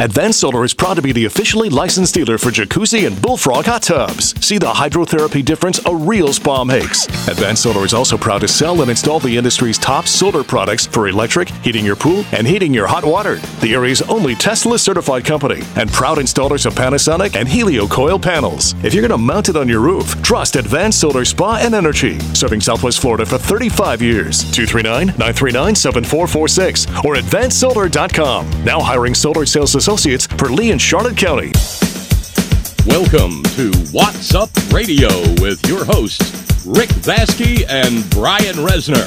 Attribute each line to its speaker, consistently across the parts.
Speaker 1: Advanced Solar is proud to be the officially licensed dealer for jacuzzi and bullfrog hot tubs. See the hydrotherapy difference a real spa makes. Advanced Solar is also proud to sell and install the industry's top solar products for electric, heating your pool, and heating your hot water. The area's only Tesla certified company and proud installers of Panasonic and Heliocol panels. If you're going to mount it on your roof, trust Advanced Solar Spa and Energy, serving Southwest Florida for 35 years. 239 939 7446 or advancedsolar.com. Now hiring solar sales associates for Lee and Charlotte County.
Speaker 2: Welcome to Watts Up Radio with your hosts, Rick Vaskey and Brian Resner.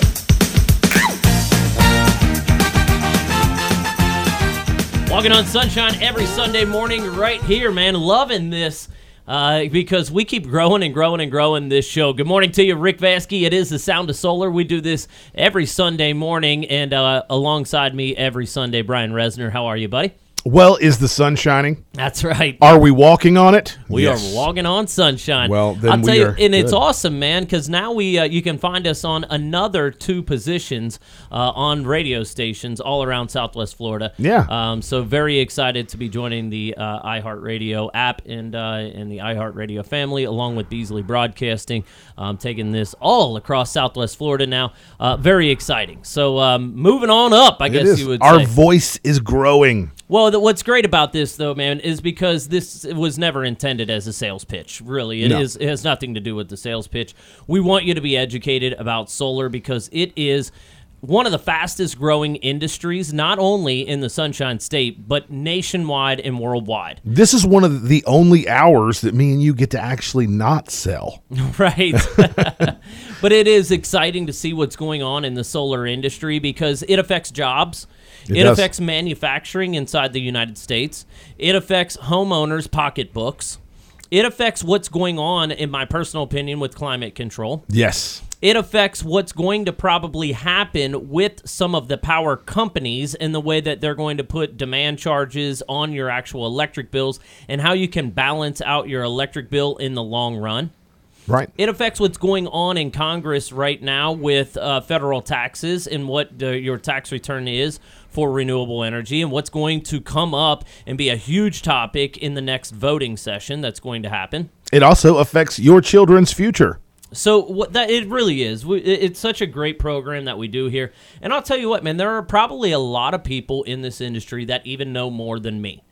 Speaker 3: Walking on sunshine every Sunday morning, right here, man. Loving this uh, because we keep growing and growing and growing this show. Good morning to you, Rick Vaskey. It is the Sound of Solar. We do this every Sunday morning, and uh, alongside me every Sunday, Brian Resner. How are you, buddy?
Speaker 4: Well, is the sun shining?
Speaker 3: That's right.
Speaker 4: Are we walking on it?
Speaker 3: We
Speaker 4: Yes.
Speaker 3: are walking on sunshine.
Speaker 4: Well, then
Speaker 3: I'll tell
Speaker 4: we
Speaker 3: you,
Speaker 4: are
Speaker 3: and it's awesome, man, because now we uh, you can find us on another two positions uh, on radio stations all around Southwest Florida.
Speaker 4: Yeah.
Speaker 3: Um, so very excited to be joining the uh, iHeartRadio app and uh, and the iHeartRadio family, along with Beasley Broadcasting, um, taking this all across Southwest Florida now. Uh, very exciting. So um, moving on up, I
Speaker 4: It
Speaker 3: guess
Speaker 4: is.
Speaker 3: you would
Speaker 4: Our
Speaker 3: say.
Speaker 4: voice is growing.
Speaker 3: Well, the, what's great about this, though, man, is because this was never intended as a sales pitch. Really, it
Speaker 4: No.
Speaker 3: is. It has nothing to do with the sales pitch. We want you to be educated about solar because it is one of the fastest growing industries, not only in the Sunshine State but nationwide and worldwide.
Speaker 4: This is one of the only hours that me and you get to actually not sell.
Speaker 3: right? but it is exciting to see what's going on in the solar industry because it affects jobs.
Speaker 4: It
Speaker 3: It, affects manufacturing inside the United States. It affects homeowners' pocketbooks. It affects what's going on, in my personal opinion, with climate control.
Speaker 4: Yes.
Speaker 3: It affects what's going to probably happen with some of the power companies in the way that they're going to put demand charges on your actual electric bills and how you can balance out your electric bill in the long run.
Speaker 4: Right.
Speaker 3: It affects what's going on in Congress right now with uh, federal taxes and what uh, your tax return is for renewable energy and what's going to come up and be a huge topic in the next voting session that's going to happen.
Speaker 4: It also affects your children's future.
Speaker 3: So what that it really is. We, it's such a great program that we do here. And I'll tell you what, man, there are probably a lot of people in this industry that even know more than me.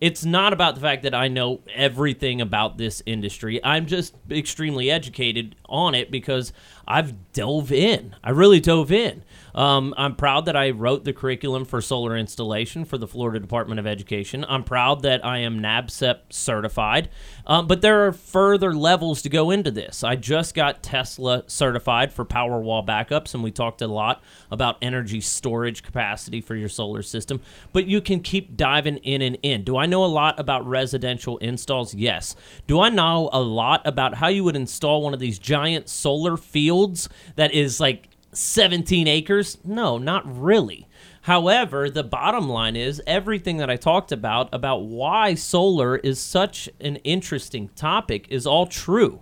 Speaker 3: It's not about the fact that I know everything about this industry. I'm just extremely educated on it because I've dove in. I really dove in. Um, I'm proud that I wrote the curriculum for solar installation for the Florida Department of Education. I'm proud that I am NABCEP certified. Um, but there are further levels to go into this. I just got Tesla certified for Powerwall backups, and we talked a lot about energy storage capacity for your solar system. But you can keep diving in and in. Do I know a lot about residential installs? Yes. Do I know a lot about how you would install one of these giant solar fields that is like 17 acres? No, not really. However, the bottom line is everything that I talked about about why solar is such an interesting topic is all true.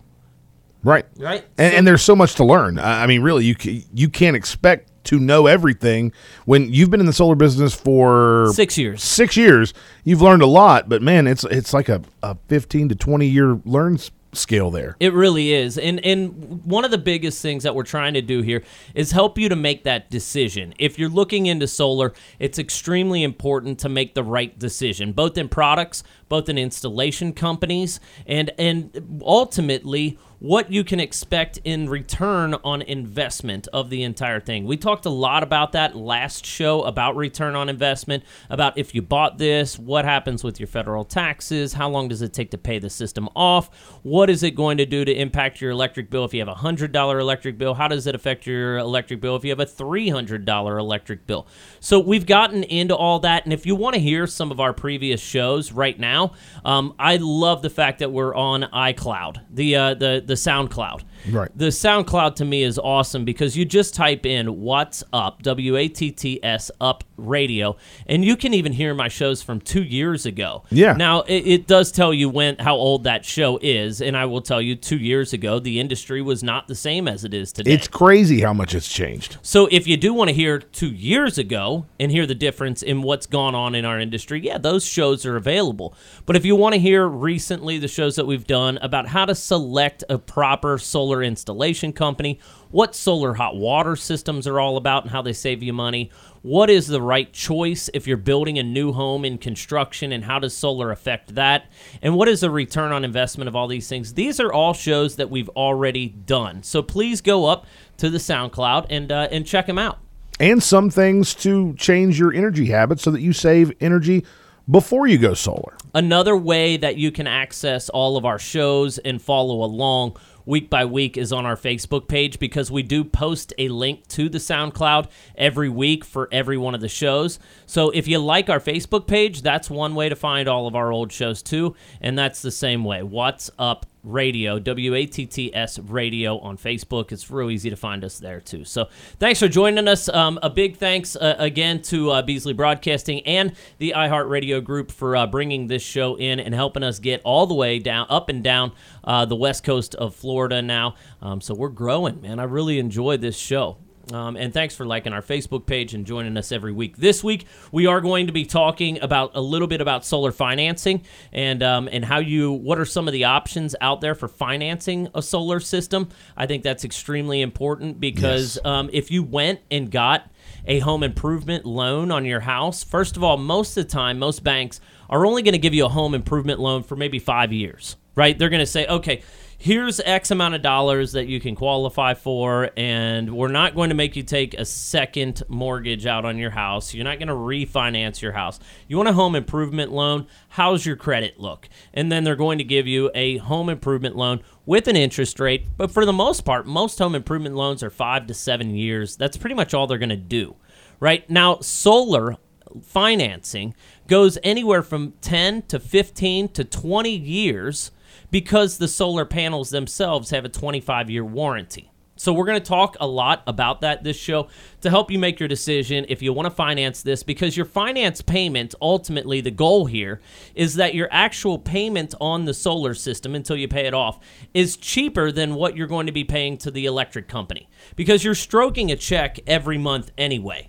Speaker 4: Right.
Speaker 3: Right.
Speaker 4: And, and there's so much to learn. I mean, really, you ca- you can't expect to know everything when you've been in the solar business for
Speaker 3: Six years.
Speaker 4: Six years, you've learned a lot. But man, it's it's like a, a 15 to 20 year learn scale there.
Speaker 3: It really is. And and one of the biggest things that we're trying to do here is help you to make that decision. If you're looking into solar, it's extremely important to make the right decision, both in products, both in installation companies, and and ultimately what you can expect in return on investment of the entire thing. We talked a lot about that last show about return on investment, about if you bought this, what happens with your federal taxes, how long does it take to pay the system off, what is it going to do to impact your electric bill if you have a $100 electric bill, how does it affect your electric bill if you have a $300 electric bill. So we've gotten into all that and if you want to hear some of our previous shows right now, um, I love the fact that we're on iCloud. The uh, the the SoundCloud.
Speaker 4: Right.
Speaker 3: The SoundCloud to me is awesome because you just type in "Watts Up" W A T T S Up Radio, and you can even hear my shows from two years ago.
Speaker 4: Yeah.
Speaker 3: Now it, it does tell you when how old that show is, and I will tell you, two years ago the industry was not the same as it is today.
Speaker 4: It's crazy how much it's changed.
Speaker 3: So if you do want to hear two years ago and hear the difference in what's gone on in our industry, yeah, those shows are available. But if you want to hear recently the shows that we've done about how to select a proper solar installation company, what solar hot water systems are all about and how they save you money, what is the right choice if you're building a new home in construction and how does solar affect that, and what is the return on investment of all these things. These are all shows that we've already done. So please go up to the SoundCloud and uh, and check them out.
Speaker 4: And some things to change your energy habits so that you save energy before you go solar.
Speaker 3: Another way that you can access all of our shows and follow along week by week is on our Facebook page because we do post a link to the SoundCloud every week for every one of the shows. So if you like our Facebook page, that's one way to find all of our old shows too. And that's the same way. Watts Up Radio, W A T T S Radio on Facebook. It's real easy to find us there too. So thanks for joining us. Um, a big thanks uh, again to uh, Beasley Broadcasting and the iHeartRadio group for uh, bringing this show in and helping us get all the way down, up and down uh, the west coast of Florida now. Um, so we're growing, man. I really enjoy this show. Um, and thanks for liking our Facebook page and joining us every week. This week we are going to be talking about a little bit about solar financing and um, and how you what are some of the options out there for financing a solar system. I think that's extremely important because
Speaker 4: Yes.
Speaker 3: um, if you went and got a home improvement loan on your house, first of all, most of the time, most banks are only going to give you a home improvement loan for maybe five years, right? They're going to say, okay, here's X amount of dollars that you can qualify for, and we're not going to make you take a second mortgage out on your house. You're not going to refinance your house. You want a home improvement loan? How's your credit look? And then they're going to give you a home improvement loan with an interest rate. But for the most part, most home improvement loans are five to seven years. That's pretty much all they're going to do. Right now, solar financing goes anywhere from 10 to 15 to 20 years because the solar panels themselves have a 25 year warranty. So we're going to talk a lot about that this show to help you make your decision if you want to finance this because your finance payment ultimately the goal here is that your actual payment on the solar system until you pay it off is cheaper than what you're going to be paying to the electric company because you're stroking a check every month anyway.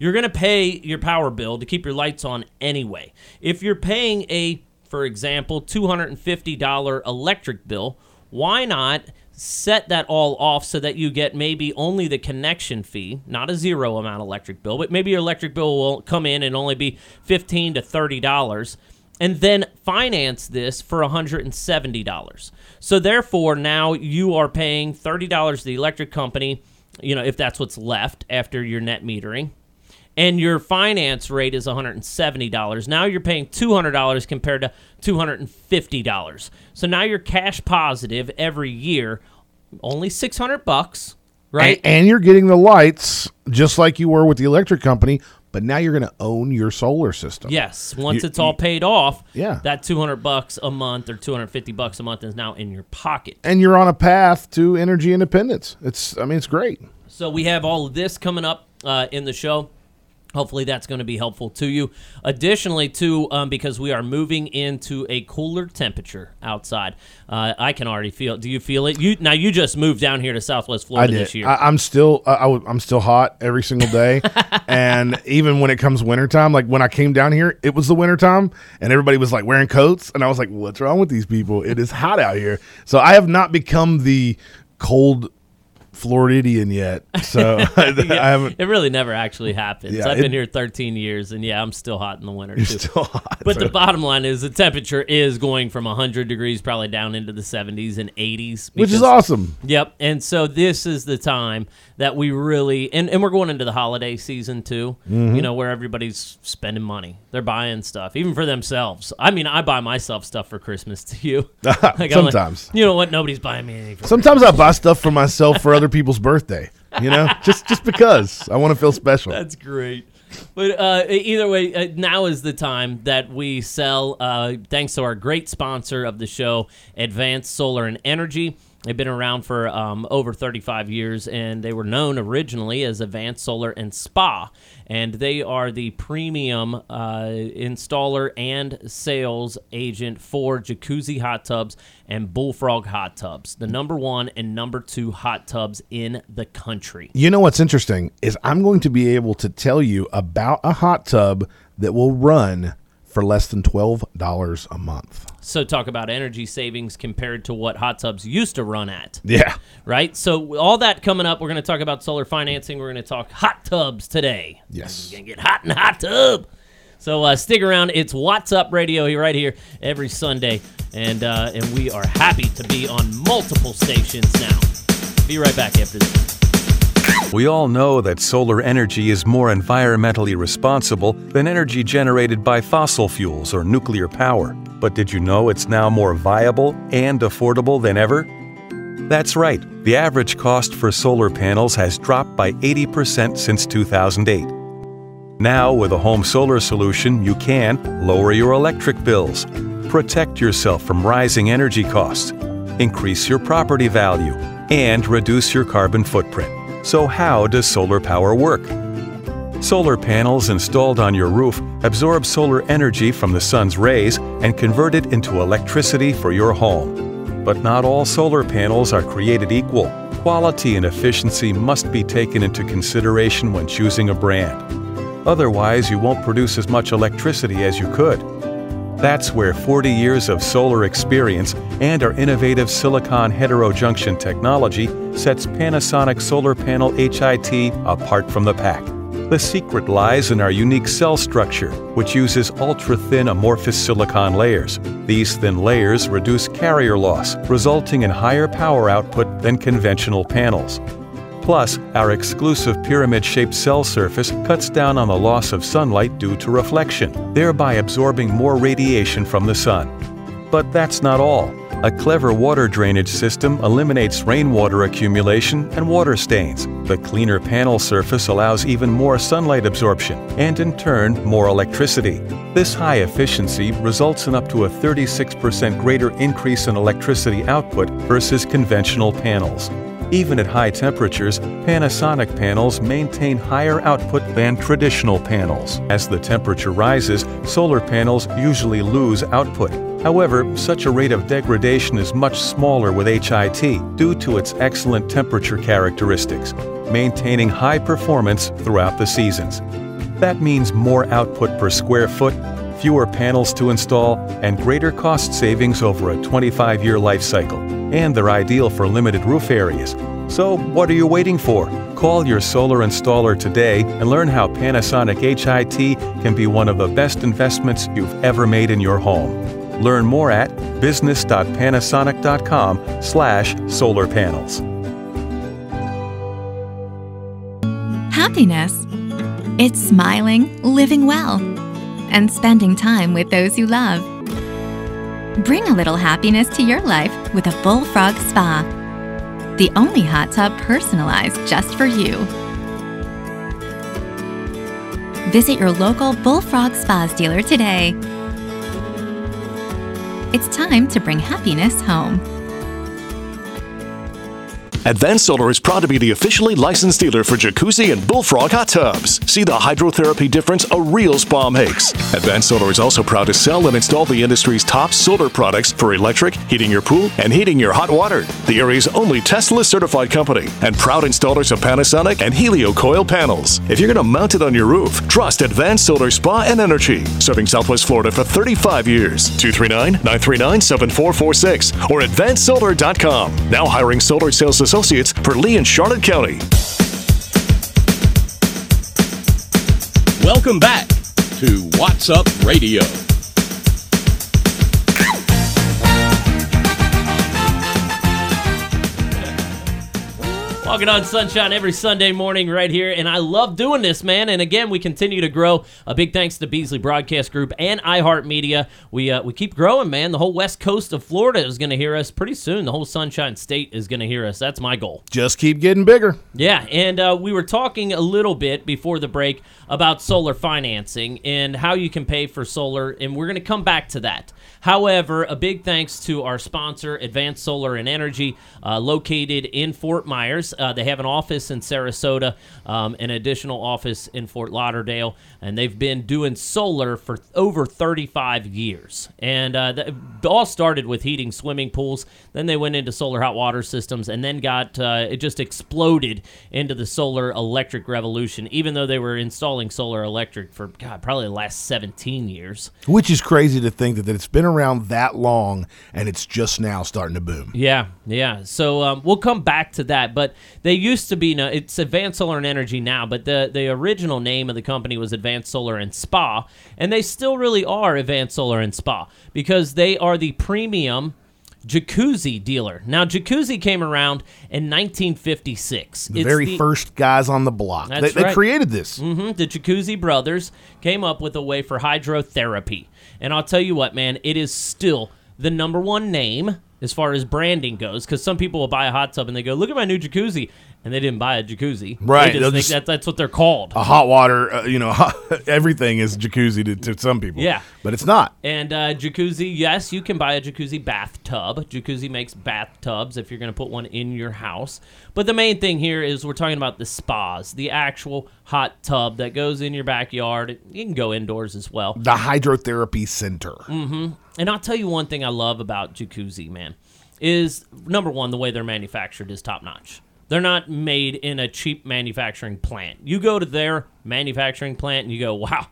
Speaker 3: You're going to pay your power bill to keep your lights on anyway. If you're paying a, for example, $250 electric bill, why not set that all off so that you get maybe only the connection fee, not a zero amount electric bill, but maybe your electric bill will come in and only be 15 to $30 and then finance this for $170. So therefore now you are paying $30 to the electric company, you know, if that's what's left after your net metering and your finance rate is $170. Now you're paying $200 compared to $250. So now you're cash positive every year, only 600 bucks, right?
Speaker 4: And, and you're getting the lights just like you were with the electric company, but now you're going to own your solar system.
Speaker 3: yes, once
Speaker 4: You-
Speaker 3: it's all paid off,
Speaker 4: Yeah.
Speaker 3: that 200 bucks a month or 250 bucks a month is now in your pocket.
Speaker 4: And you're on a path to energy independence. It's I mean it's great.
Speaker 3: So we have all of this coming up uh, in the show. Hopefully that's going to be helpful to you. Additionally, too, um, because we are moving into a cooler temperature outside, uh, I can already feel. it. Do you feel it? You now you just moved down here to Southwest Florida this year.
Speaker 4: I, I'm still I, I, am still hot every single day, and even when it comes wintertime, like when I came down here, it was the wintertime, and everybody was like wearing coats, and I was like, "What's wrong with these people? It is hot out here." So I have not become the cold Floridian yet. So I
Speaker 3: Yeah,
Speaker 4: haven't.
Speaker 3: it really never actually happens.
Speaker 4: Yeah,
Speaker 3: I've
Speaker 4: it-
Speaker 3: been here 13 years, and yeah, I'm still hot in the winter too.
Speaker 4: Still hot.
Speaker 3: But
Speaker 4: so-
Speaker 3: the bottom line is the temperature is going from 100 degrees probably down into the 70s and 80s.
Speaker 4: which is awesome.
Speaker 3: Yep. And so this is the time that we really and, and we're going into the holiday season too.
Speaker 4: Mm-hmm.
Speaker 3: You know, where everybody's spending money. They're buying stuff, even for themselves. I mean, I buy myself stuff for Christmas too. Like, I'm like,
Speaker 4: Sometimes.
Speaker 3: you know what? Nobody's buying me anything.
Speaker 4: Sometimes I buy stuff for myself for other people's birthday. You know, just just because I want to feel special.
Speaker 3: That's great. But uh, either way, uh, now is the time that we sell, uh, thanks to our great sponsor of the show, Advanced Solar and Energy. They've been around for um, over 35 years, and they were known originally as Advanced Solar and Spa. And they are the premium uh, installer and sales agent for jacuzzi hot tubs and bullfrog hot tubs, the number one and number two hot tubs in the country.
Speaker 4: You know what's interesting is I'm going to be able to tell you about a hot tub that will run for less than $12 a month.
Speaker 3: So, talk about energy savings compared to what hot tubs used to run at.
Speaker 4: Yeah.
Speaker 3: Right? So, all that coming up, we're going to talk about solar financing. We're going to talk hot tubs today.
Speaker 4: Yes.
Speaker 3: You're going to get hot in hot tub. So, uh, stick around. It's Watts Up Radio here, right here every Sunday. And, uh, and we are happy to be on multiple stations now. Be right back after this.
Speaker 5: We all know that solar energy is more environmentally responsible than energy generated by fossil fuels or nuclear power. But did you know it's now more viable and affordable than ever? That's right, the average cost for solar panels has dropped by 80% since 2008. Now, with a home solar solution, you can lower your electric bills, protect yourself from rising energy costs, increase your property value, and reduce your carbon footprint. So, how does solar power work? Solar panels installed on your roof absorb solar energy from the sun's rays and convert it into electricity for your home. But not all solar panels are created equal. Quality and efficiency must be taken into consideration when choosing a brand. Otherwise, you won't produce as much electricity as you could. That's where 40 years of solar experience and our innovative silicon heterojunction technology sets Panasonic Solar Panel HIT apart from the pack. The secret lies in our unique cell structure, which uses ultra thin amorphous silicon layers. These thin layers reduce carrier loss, resulting in higher power output than conventional panels. Plus, our exclusive pyramid shaped cell surface cuts down on the loss of sunlight due to reflection, thereby absorbing more radiation from the sun. But that's not all. A clever water drainage system eliminates rainwater accumulation and water stains. The cleaner panel surface allows even more sunlight absorption and, in turn, more electricity. This high efficiency results in up to a 36% greater increase in electricity output versus conventional panels. Even at high temperatures, Panasonic panels maintain higher output than traditional panels. As the temperature rises, solar panels usually lose output. However, such a rate of degradation is much smaller with HIT due to its excellent temperature characteristics, maintaining high performance throughout the seasons. That means more output per square foot, fewer panels to install, and greater cost savings over a 25 year life cycle. And they're ideal for limited roof areas. So, what are you waiting for? Call your solar installer today and learn how Panasonic HIT can be one of the best investments you've ever made in your home. Learn more at business.panasonic.com slash solar panels.
Speaker 6: Happiness. It's smiling, living well, and spending time with those you love. Bring a little happiness to your life with a Bullfrog Spa, the only hot tub personalized just for you. Visit your local Bullfrog Spas dealer today. It's time to bring happiness home.
Speaker 1: Advanced Solar is proud to be the officially licensed dealer for jacuzzi and bullfrog hot tubs. See the hydrotherapy difference a real spa makes. Advanced Solar is also proud to sell and install the industry's top solar products for electric, heating your pool, and heating your hot water. The area's only Tesla certified company and proud installers of Panasonic and Heliocol panels. If you're going to mount it on your roof, trust Advanced Solar Spa and Energy, serving Southwest Florida for 35 years. 239 939 7446 or advancedsolar.com. Now hiring solar sales associates for Lee and Charlotte County.
Speaker 2: Welcome back to Watts Up Radio.
Speaker 3: Walking on Sunshine every Sunday morning right here, and I love doing this, man. And again, we continue to grow. A big thanks to Beasley Broadcast Group and iHeartMedia. We uh, we keep growing, man. The whole west coast of Florida is going to hear us pretty soon. The whole Sunshine State is going to hear us. That's my goal.
Speaker 4: Just keep getting bigger.
Speaker 3: Yeah, and uh, we were talking a little bit before the break about solar financing and how you can pay for solar, and we're going to come back to that. However, a big thanks to our sponsor, Advanced Solar and Energy, uh, located in Fort Myers. Uh, they have an office in Sarasota, um, an additional office in Fort Lauderdale, and they've been doing solar for over 35 years. And uh, all started with heating swimming pools. Then they went into solar hot water systems, and then got uh, it just exploded into the solar electric revolution. Even though they were installing solar electric for God, probably the last 17 years.
Speaker 4: Which is crazy to think that it's been around that long and it's just now starting to boom.
Speaker 3: Yeah, yeah. So um, we'll come back to that. But they used to be, no, it's Advanced Solar and Energy now, but the, the original name of the company was Advanced Solar and Spa. And they still really are Advanced Solar and Spa because they are the premium jacuzzi dealer. Now, jacuzzi came around in 1956.
Speaker 4: The
Speaker 3: It's
Speaker 4: very
Speaker 3: the-
Speaker 4: first guys on the block. They, they created this.
Speaker 3: Mhm, the Jacuzzi brothers came up with a way for hydrotherapy. And I'll tell you what, man, it is still the number one name as far as branding goes. Because some people will buy a hot tub and they go, look at my new jacuzzi. And they didn't buy a jacuzzi.
Speaker 4: Right,
Speaker 3: They just think
Speaker 4: just-
Speaker 3: that that's what they're called.
Speaker 4: A hot water, uh, you know, everything is jacuzzi to, to some people.
Speaker 3: Yeah.
Speaker 4: But it's not.
Speaker 3: And uh, jacuzzi, yes, you can buy a jacuzzi bathtub. Jacuzzi makes bathtubs if you're going to put one in your house. But the main thing here is we're talking about the spas, the actual hot tub that goes in your backyard. You can go indoors as well.
Speaker 4: The hydrotherapy center.
Speaker 3: And I'll tell you one thing I love about jacuzzi, man, is number one, the way they're manufactured is top notch. They're not made in a cheap manufacturing plant. You go to their manufacturing plant and you go, wow,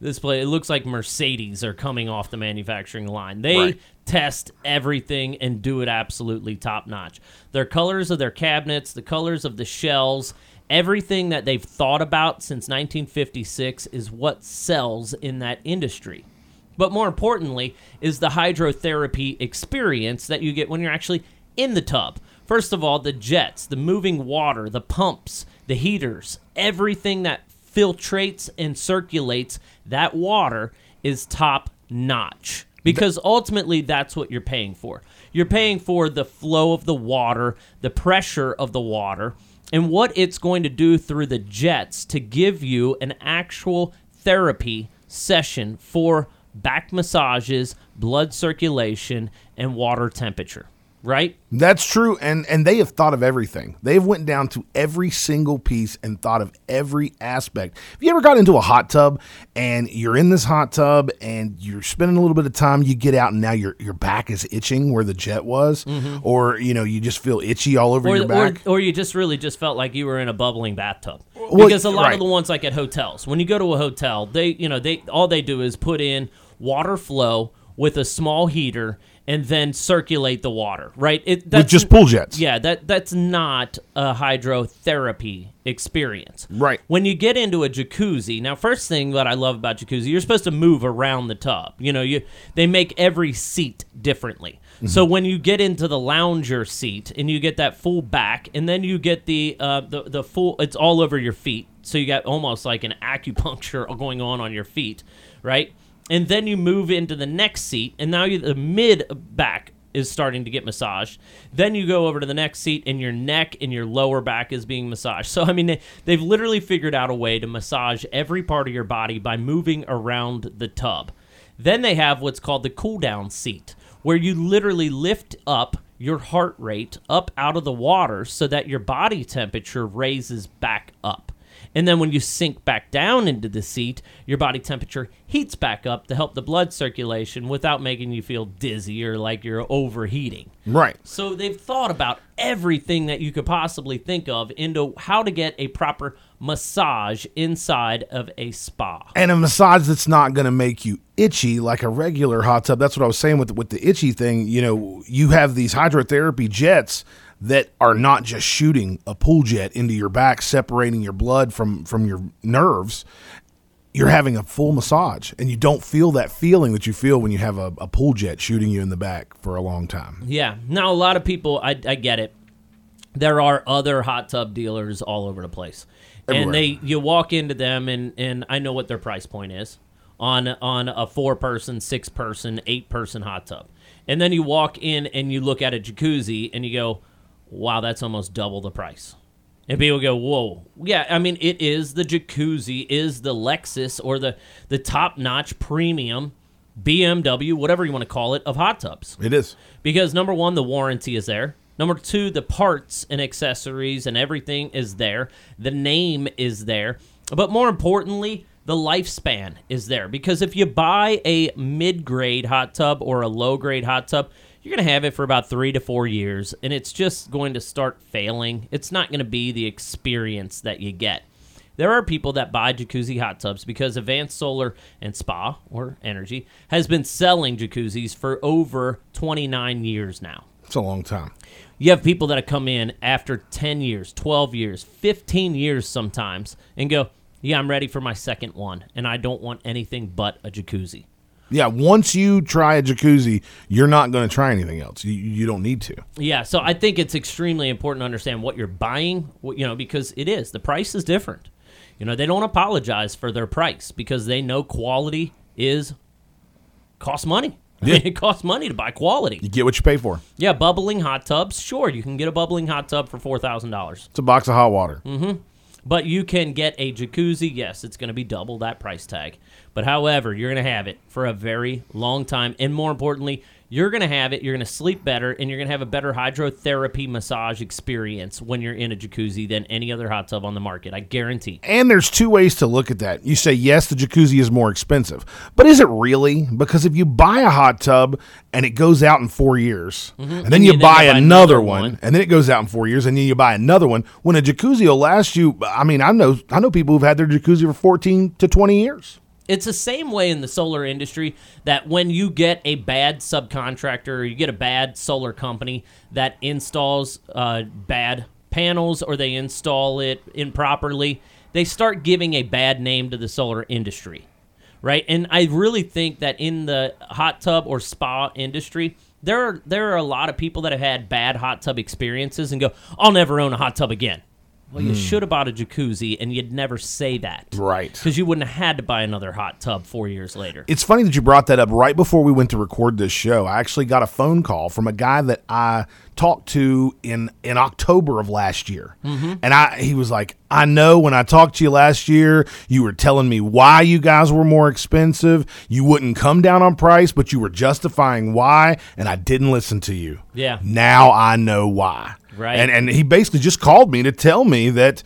Speaker 3: this place, it looks like Mercedes are coming off the manufacturing line. They
Speaker 4: Right.
Speaker 3: test everything and do it absolutely top notch. Their colors of their cabinets, the colors of the shells, everything that they've thought about since 1956 is what sells in that industry. But more importantly, is the hydrotherapy experience that you get when you're actually in the tub. First of all, the jets, the moving water, the pumps, the heaters, everything that filtrates and circulates that water is top notch. Because ultimately, that's what you're paying for. You're paying for the flow of the water, the pressure of the water, and what it's going to do through the jets to give you an actual therapy session for back massages, blood circulation, and water temperature. Right?
Speaker 4: That's true, and and they have thought of everything. They've went down to every single piece and thought of every aspect. Have you ever got into a hot tub and you're in this hot tub and you're spending a little bit of time, you get out and now your your back is itching where the jet was, mm-hmm. or you know you just feel itchy all over
Speaker 3: Or,
Speaker 4: your
Speaker 3: or,
Speaker 4: back.
Speaker 3: or you just really just felt like you were in a bubbling bathtub.
Speaker 4: Well,
Speaker 3: because a lot
Speaker 4: right.
Speaker 3: of the ones like at hotels, when you go to a hotel, they you know they all they do is put in water flow with a small heater and then circulate the water. Right? It
Speaker 4: with just pool jets.
Speaker 3: Yeah, that that's not a hydrotherapy experience.
Speaker 4: Right.
Speaker 3: When you get into a jacuzzi, now first thing that I love about jacuzzi, you're supposed to move around the tub. You know, you they make every seat differently. So when you get into the lounger seat and you get that full back, and then you get the uh, the the full, it's all over your feet. So you got almost like an acupuncture going on on your feet, right? And then you move into the next seat, and now you the mid back is starting to get massaged. Then you go over to the next seat, and your neck and your lower back is being massaged. So, I mean, they, they've literally figured out a way to massage every part of your body by moving around the tub. Then they have what's called the cool down seat, where you literally lift up your heart rate up out of the water so that your body temperature raises back up. And then when you sink back down into the seat, your body temperature heats back up to help the blood circulation without making you feel dizzy or like you're overheating.
Speaker 4: Right.
Speaker 3: So they've thought about everything that you could possibly think of into how to get a proper massage inside of a spa.
Speaker 4: and a massage that's not going to make you itchy like a regular hot tub. That's what I was saying with with the itchy thing. You know, you have these hydrotherapy jets that are not just shooting a pool jet into your back, separating your blood from from your nerves. You're having a full massage, and you don't feel that feeling that you feel when you have a, a pool jet shooting you in the back for a long time.
Speaker 3: Yeah. Now a lot of people, I, I get it. there are other hot tub dealers all over the place. And they you walk into them and and I know what their price point is on on a four person, six person, eight person hot tub. And then you walk in and you look at a jacuzzi and you go, "Wow, that's almost double the price." And people go, "Whoa, yeah." I mean, it is the jacuzzi, is the Lexus or the the top notch premium BMW, whatever you want to call it, of hot tubs
Speaker 4: It is.
Speaker 3: because number one, the warranty is there. Number two, the parts and accessories and everything is there. The name is there. But more importantly, the lifespan is there. Because if you buy a mid grade hot tub or a low grade hot tub, you're going to have it for about three to four years and it's just going to start failing. It's not going to be the experience that you get. There are people that buy jacuzzi hot tubs because Advanced Solar and Spa or Energy has been selling jacuzzis for over 29 years now.
Speaker 4: It's a long time.
Speaker 3: You have people that have come in after 10 years, 12 years, 15 years sometimes and go, Yeah, I'm ready for my second one, and I don't want anything but a jacuzzi.
Speaker 4: Yeah, once you try a jacuzzi, you're not going to try anything else. You, you don't need to.
Speaker 3: Yeah, so I think it's extremely important to understand what you're buying, what- you know, because it is. The price is different. You know, they don't apologize for their price because they know quality is costs money. I
Speaker 4: Yeah.
Speaker 3: mean, it costs money to buy quality.
Speaker 4: You get what you pay for.
Speaker 3: Yeah, bubbling hot tubs. Sure, you can get a bubbling hot tub for four thousand dollars,
Speaker 4: It's a box of hot water. Mm-hmm.
Speaker 3: but you can get a jacuzzi. Yes, it's going to be double that price tag. But however, you're going to have it for a very long time, and more importantly, you're going to have it. You're going to sleep better, and you're going to have a better hydrotherapy massage experience when you're in a jacuzzi than any other hot tub on the market. I guarantee.
Speaker 4: And there's two ways to look at that. You say, yes, the jacuzzi is more expensive. But is it really? Because if you buy a hot tub and it goes out in four years, and then
Speaker 3: Mm-hmm. And
Speaker 4: you
Speaker 3: you- then
Speaker 4: buy
Speaker 3: buy
Speaker 4: another
Speaker 3: another
Speaker 4: one,
Speaker 3: one.
Speaker 4: and then it goes out in four years, and then you buy another one, when a jacuzzi will last you, I mean, I know, I know people who've had their jacuzzi for 14 to 20 years.
Speaker 3: It's the same way in the solar industry that when you get a bad subcontractor or you get a bad solar company that installs uh, bad panels or they install it improperly, they start giving a bad name to the solar industry, right? And I really think that in the hot tub or spa industry, there are there are a lot of people that have had bad hot tub experiences and go, "I'll never own a hot tub again." Well, you hmm. should have bought a jacuzzi, and you'd never say that,
Speaker 4: Right.
Speaker 3: Because you wouldn't have had to buy another hot tub four years later.
Speaker 4: It's funny that you brought that up right before we went to record this show. I actually got a phone call from a guy that I talked to in in October of last year. Mm-hmm. And I he was like, "I know when I talked to you last year, you were telling me why you guys were more expensive. You wouldn't come down on price, but you were justifying why, and I didn't listen to you."
Speaker 3: Yeah.
Speaker 4: Now I know why.
Speaker 3: Right.
Speaker 4: And and he basically just called me to tell me that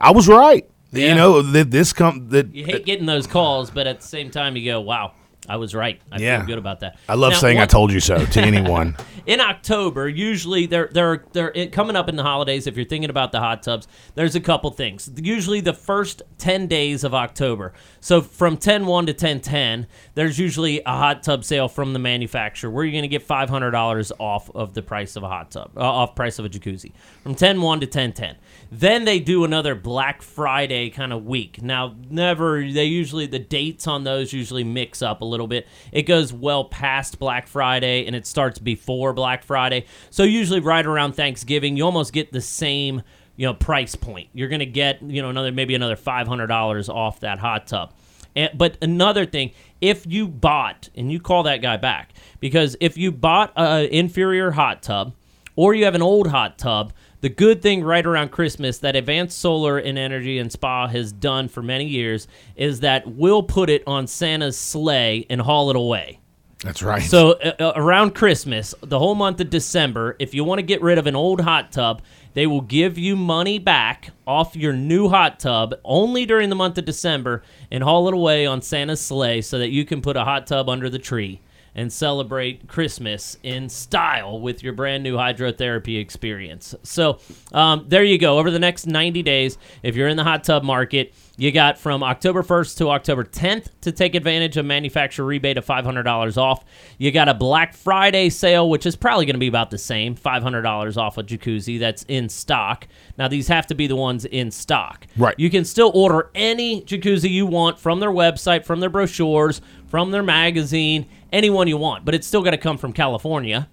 Speaker 4: I was right.
Speaker 3: Yeah.
Speaker 4: You know, that this come that
Speaker 3: You hate getting those calls, but at the same time, you go, "Wow, I was right. I
Speaker 4: Yeah.
Speaker 3: feel good about that."
Speaker 4: I love
Speaker 3: Now,
Speaker 4: saying I told you so to anyone.
Speaker 3: in October, usually they're they're they're it, coming up in the holidays. If you're thinking about the hot tubs, there's a couple things. Usually the first ten days of October. So from 10-1 to 10-10, there's usually a hot tub sale from the manufacturer where you're going to get five hundred dollars off of the price of a hot tub, uh, off price of a jacuzzi. From 10-1 to 10-10. Then they do another Black Friday kind of week. Now, never they usually the dates on those usually mix up a little bit. It goes well past Black Friday and it starts before Black Friday. So usually right around Thanksgiving, you almost get the same, you know, price point. You're to get, you know, another maybe another $500 off that hot tub. And, but another thing, if you bought and you call that guy back because if you bought an inferior hot tub or you have an old hot tub, the good thing right around Christmas that Advanced Solar and Energy and Spa has done for many years is that we'll put it on Santa's sleigh and haul it away.
Speaker 4: That's right.
Speaker 3: So uh, uh, around Christmas, the whole month of December, if you want to get rid of an old hot tub, they will give you money back off your new hot tub only during the month of December and haul it away on Santa's sleigh so that you can put a hot tub under the tree and celebrate Christmas in style with your brand new hydrotherapy experience. So um, there you go. Over the next 90 days, if you're in the hot tub market, you got from October 1st to October 10th to take advantage of manufacturer rebate of $500 off. You got a Black Friday sale, which is probably going to be about the same $500 off a jacuzzi that's in stock. Now, these have to be the ones in stock.
Speaker 4: Right.
Speaker 3: You can still order any jacuzzi you want from their website, from their brochures, from their magazine, anyone you want, but it's still got to come from California.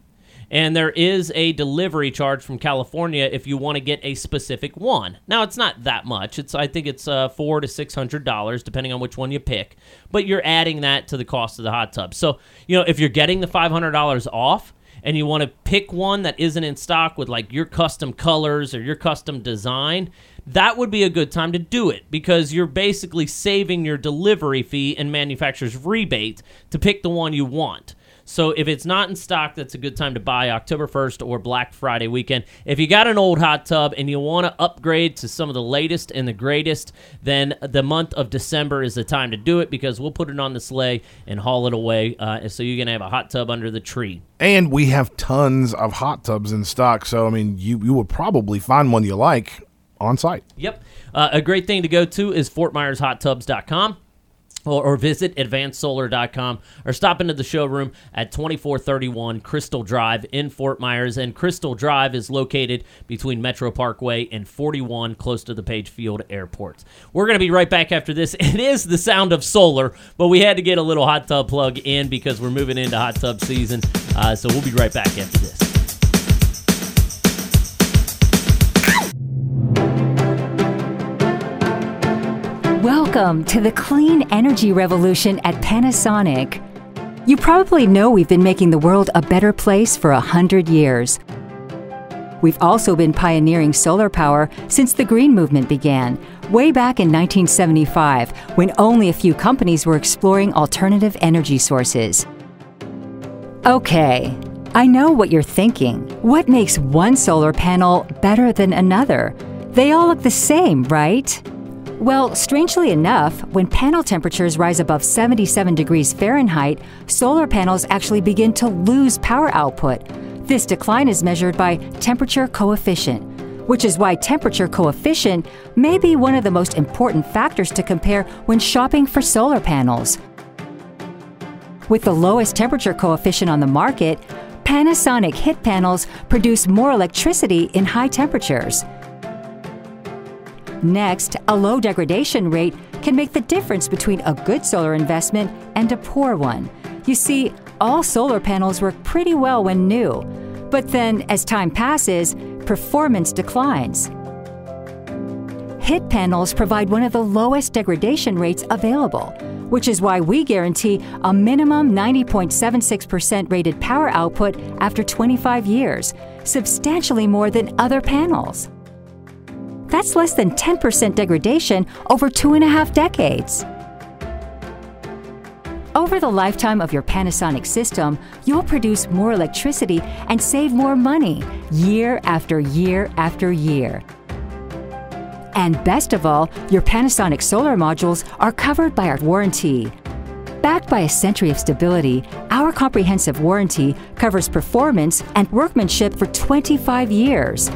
Speaker 3: And there is a delivery charge from California if you want to get a specific one. Now it's not that much. It's I think it's uh, four to six hundred dollars depending on which one you pick. But you're adding that to the cost of the hot tub. So you know if you're getting the five hundred dollars off, and you want to pick one that isn't in stock with like your custom colors or your custom design, that would be a good time to do it because you're basically saving your delivery fee and manufacturer's rebate to pick the one you want. So if it's not in stock, that's a good time to buy October 1st or Black Friday weekend. If you got an old hot tub and you want to upgrade to some of the latest and the greatest, then the month of December is the time to do it because we'll put it on the sleigh and haul it away. Uh, so you're going to have a hot tub under the tree.
Speaker 4: And we have tons of hot tubs in stock. So, I mean, you, you would probably find one you like on site.
Speaker 3: Yep. Uh, a great thing to go to is FortMyersHotTubs.com or, or visit advancedsolar.com or stop into the showroom at 2431 Crystal Drive in Fort Myers. And Crystal Drive is located between Metro Parkway and 41, close to the Page Field Airport. We're going to be right back after this. It is the sound of solar, but we had to get a little hot tub plug in because we're moving into hot tub season. Uh, so we'll be right back after this.
Speaker 7: Welcome to the clean energy revolution at Panasonic. You probably know we've been making the world a better place for a hundred years. We've also been pioneering solar power since the green movement began, way back in 1975, when only a few companies were exploring alternative energy sources. Okay, I know what you're thinking. What makes one solar panel better than another? They all look the same, right? Well, strangely enough, when panel temperatures rise above 77 degrees Fahrenheit, solar panels actually begin to lose power output. This decline is measured by temperature coefficient, which is why temperature coefficient may be one of the most important factors to compare when shopping for solar panels. With the lowest temperature coefficient on the market, Panasonic HIT panels produce more electricity in high temperatures. Next, a low degradation rate can make the difference between a good solar investment and a poor one. You see, all solar panels work pretty well when new, but then as time passes, performance declines. HIT panels provide one of the lowest degradation rates available, which is why we guarantee a minimum 90.76% rated power output after 25 years, substantially more than other panels. That's less than 10% degradation over two and a half decades. Over the lifetime of your Panasonic system, you'll produce more electricity and save more money year after year after year. And best of all, your Panasonic solar modules are covered by our warranty. Backed by a century of stability, our comprehensive warranty covers performance and workmanship for 25 years.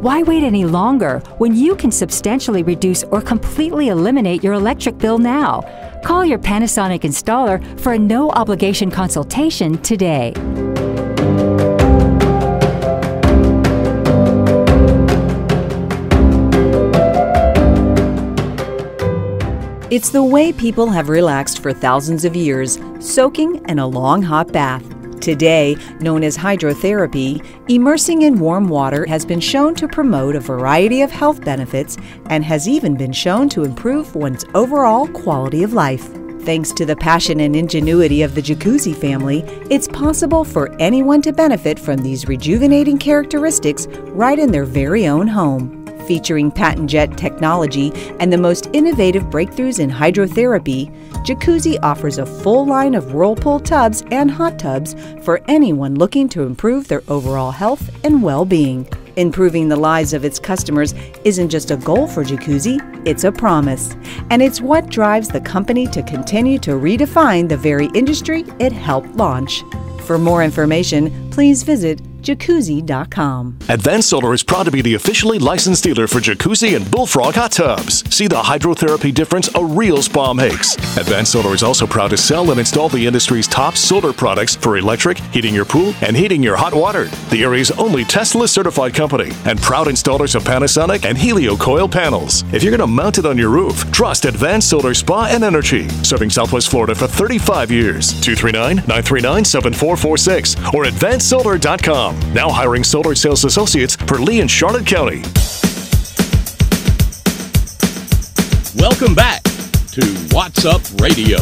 Speaker 7: Why wait any longer when you can substantially reduce or completely eliminate your electric bill now? Call your Panasonic installer for a no obligation consultation today.
Speaker 8: It's the way people have relaxed for thousands of years, soaking in a long hot bath. Today, known as hydrotherapy, immersing in warm water has been shown to promote a variety of health benefits and has even been shown to improve one's overall quality of life. Thanks to the passion and ingenuity of the Jacuzzi family, it's possible for anyone to benefit from these rejuvenating characteristics right in their very own home. Featuring patent jet technology and the most innovative breakthroughs in hydrotherapy, Jacuzzi offers a full line of Whirlpool tubs and hot tubs for anyone looking to improve their overall health and well being. Improving the lives of its customers isn't just a goal for Jacuzzi, it's a promise. And it's what drives the company to continue to redefine the very industry it helped launch. For more information, please visit jacuzzi.com.
Speaker 1: Advanced Solar is proud to be the officially licensed dealer for jacuzzi and bullfrog hot tubs. See the hydrotherapy difference a real spa makes. Advanced Solar is also proud to sell and install the industry's top solar products for electric, heating your pool, and heating your hot water. The area's only Tesla certified company and proud installers of Panasonic and Heliocol panels. If you're going to mount it on your roof, trust Advanced Solar Spa and Energy, serving Southwest Florida for 35 years. 239 939 7446 or advancedsolar.com. Now hiring solar sales associates for Lee and Charlotte County.
Speaker 2: Welcome back to Watts Up Radio.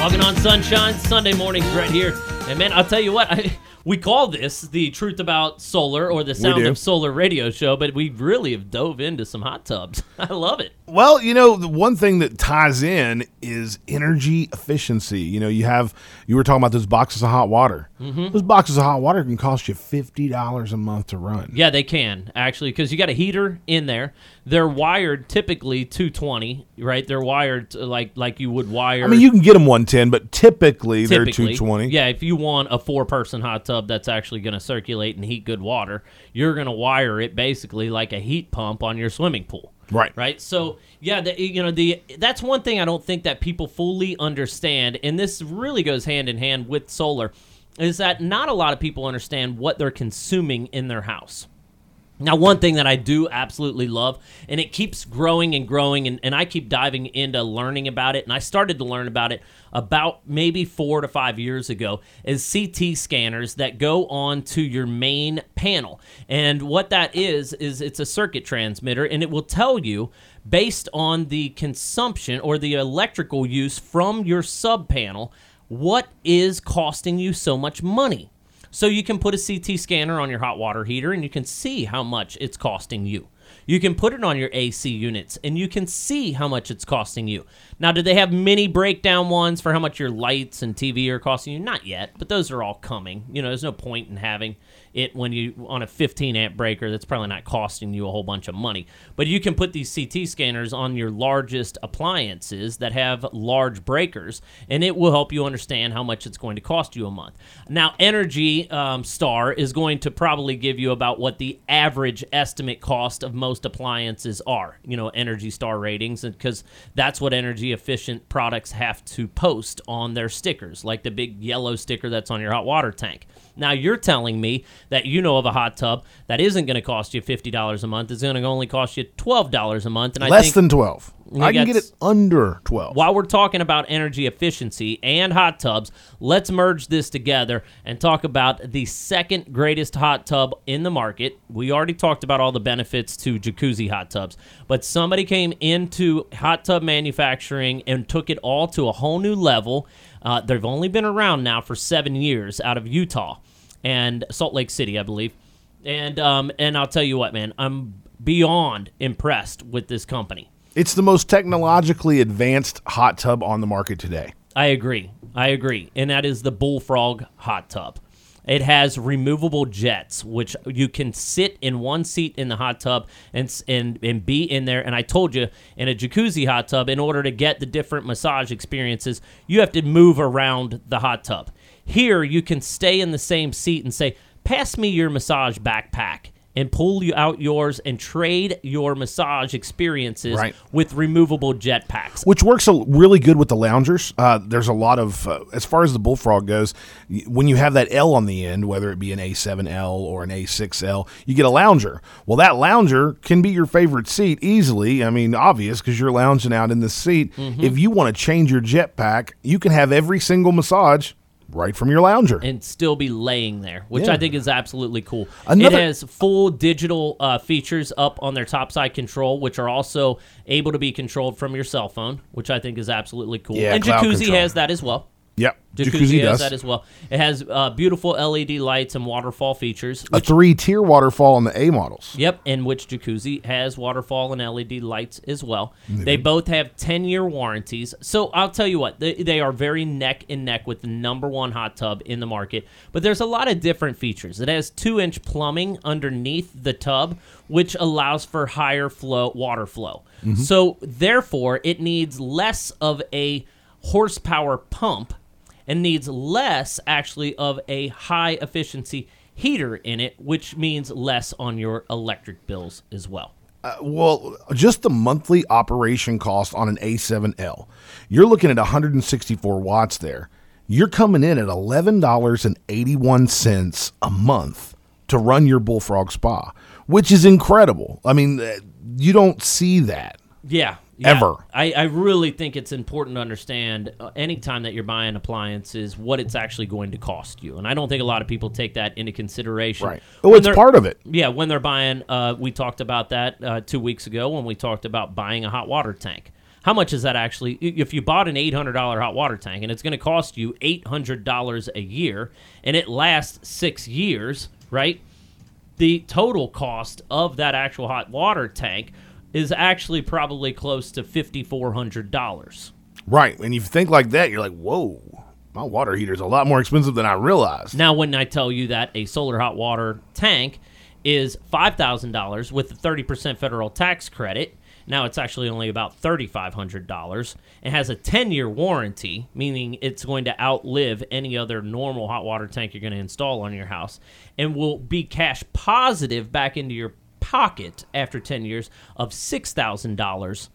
Speaker 3: Walking on sunshine, Sunday mornings right here. And man, I'll tell you what, I, we call this the Truth About Solar or the Sound of Solar radio show, but we really have dove into some hot tubs. I love it.
Speaker 4: Well, you know, the one thing that ties in is energy efficiency. You know, you have you were talking about those boxes of hot water.
Speaker 3: Mm-hmm.
Speaker 4: Those boxes of hot water can cost you fifty dollars a month to run.
Speaker 3: Yeah, they can actually because you got a heater in there. They're wired typically 220, right? They're wired like like you would wire.
Speaker 4: I mean, you can get them one ten, but typically, they're two twenty.
Speaker 3: Yeah, if you want a four person hot tub that's actually going to circulate and heat good water, you're going to wire it basically like a heat pump on your swimming pool.
Speaker 4: Right.
Speaker 3: Right. So yeah, the, you know the that's one thing I don't think that people fully understand, and this really goes hand in hand with solar, is that not a lot of people understand what they're consuming in their house. Now, one thing that I do absolutely love, and it keeps growing and growing, and, and I keep diving into learning about it, and I started to learn about it about maybe four to five years ago, is CT scanners that go on to your main panel. And what that is, is it's a circuit transmitter, and it will tell you based on the consumption or the electrical use from your sub panel what is costing you so much money. So you can put a CT scanner on your hot water heater and you can see how much it's costing you. You can put it on your AC units and you can see how much it's costing you. Now, do they have mini breakdown ones for how much your lights and TV are costing you? Not yet, but those are all coming. You know, there's no point in having it when you on a 15 amp breaker that's probably not costing you a whole bunch of money. But you can put these CT scanners on your largest appliances that have large breakers, and it will help you understand how much it's going to cost you a month. Now, Energy um, Star is going to probably give you about what the average estimate cost of most appliances are. You know, Energy Star ratings, because that's what energy efficient products have to post on their stickers, like the big yellow sticker that's on your hot water tank. Now you're telling me that you know of a hot tub that isn't going to cost you fifty dollars a month. It's going to only cost you twelve dollars a month, and I
Speaker 4: Less than twelve. I can get it under twelve.
Speaker 3: while we're talking about energy efficiency and hot tubs, let's merge this together and talk about the second greatest hot tub in the market. We already talked about all the benefits to jacuzzi hot tubs, but somebody came into hot tub manufacturing and took it all to a whole new level. Uh, they've only been around now for seven years out of Utah and Salt Lake City, I believe. And um, and I'll tell you what, man, I'm beyond impressed with this company.
Speaker 4: It's the most technologically advanced hot tub on the market today.
Speaker 3: I agree. I agree. And that is the Bullfrog hot tub. It has removable jets, which you can sit in one seat in the hot tub and and and be in there. And I told you, in a jacuzzi hot tub, in order to get the different massage experiences, you have to move around the hot tub. Here, you can stay in the same seat and say, "Pass me your massage backpack." And pull you out yours and trade your massage experiences
Speaker 4: Right.
Speaker 3: with removable jetpacks.
Speaker 4: which works really good with the loungers. Uh, there's a lot of, uh, as far as the bullfrog goes, when you have that L on the end, whether it be an A7L or an A6L, you get a lounger. Well, that lounger can be your favorite seat easily. I mean, obvious because you're lounging out in the seat.
Speaker 3: Mm-hmm.
Speaker 4: If you want to change your jetpack, you can have every single massage right from your lounger.
Speaker 3: and still be laying there, which
Speaker 4: Yeah.
Speaker 3: I think is absolutely cool.
Speaker 4: Another-
Speaker 3: it has full digital uh, features up on their topside control, which are also able to be controlled from your cell phone, which I think is absolutely cool.
Speaker 4: Yeah,
Speaker 3: and Jacuzzi
Speaker 4: control.
Speaker 3: has that as well.
Speaker 4: Yep,
Speaker 3: Jacuzzi,
Speaker 4: jacuzzi, does.
Speaker 3: that as well. It has uh, beautiful LED lights and waterfall features.
Speaker 4: a three tier waterfall in the A models.
Speaker 3: Yep, and which Jacuzzi has waterfall and LED lights as well. They both have 10 year warranties. So I'll tell you what, they, they are very neck and neck with the number one hot tub in the market. But there's a lot of different features. It has two inch plumbing underneath the tub, which allows for higher flow water flow. So therefore, it needs less of a horsepower pump and needs less actually of a high efficiency heater in it, which means less on your electric bills as well.
Speaker 4: Uh, well, just the monthly operation cost on an A7L, you're looking at 164 watts there. You're coming in at $11.81 a month to run your Bullfrog Spa, which is incredible. I mean, uh, you don't see that.
Speaker 3: Yeah. Yeah.
Speaker 4: Ever.
Speaker 3: I, I really think it's important to understand uh, anytime that you're buying appliances what it's actually going to cost you. And I don't think a lot of people take that into consideration.
Speaker 4: Right. Oh, it's part of it.
Speaker 3: Yeah, when they're buying, uh, we talked about that uh, two weeks ago when we talked about buying a hot water tank. How much is that actually? If you bought an eight hundred dollar hot water tank and it's going to cost you eight hundred dollars a year, and it lasts six years, right? The total cost of that actual hot water tank is actually probably close to fifty four hundred dollars.
Speaker 4: Right. And you think like that, you're like, whoa, my water heater is a lot more expensive than I realized.
Speaker 3: Now, when I tell you that a solar hot water tank is five thousand dollars with a thirty percent federal tax credit, now it's actually only about thirty five hundred dollars. It has a ten year warranty, meaning it's going to outlive any other normal hot water tank you're going to install on your house, and will be cash positive back into your pocket after ten years of six thousand dollars.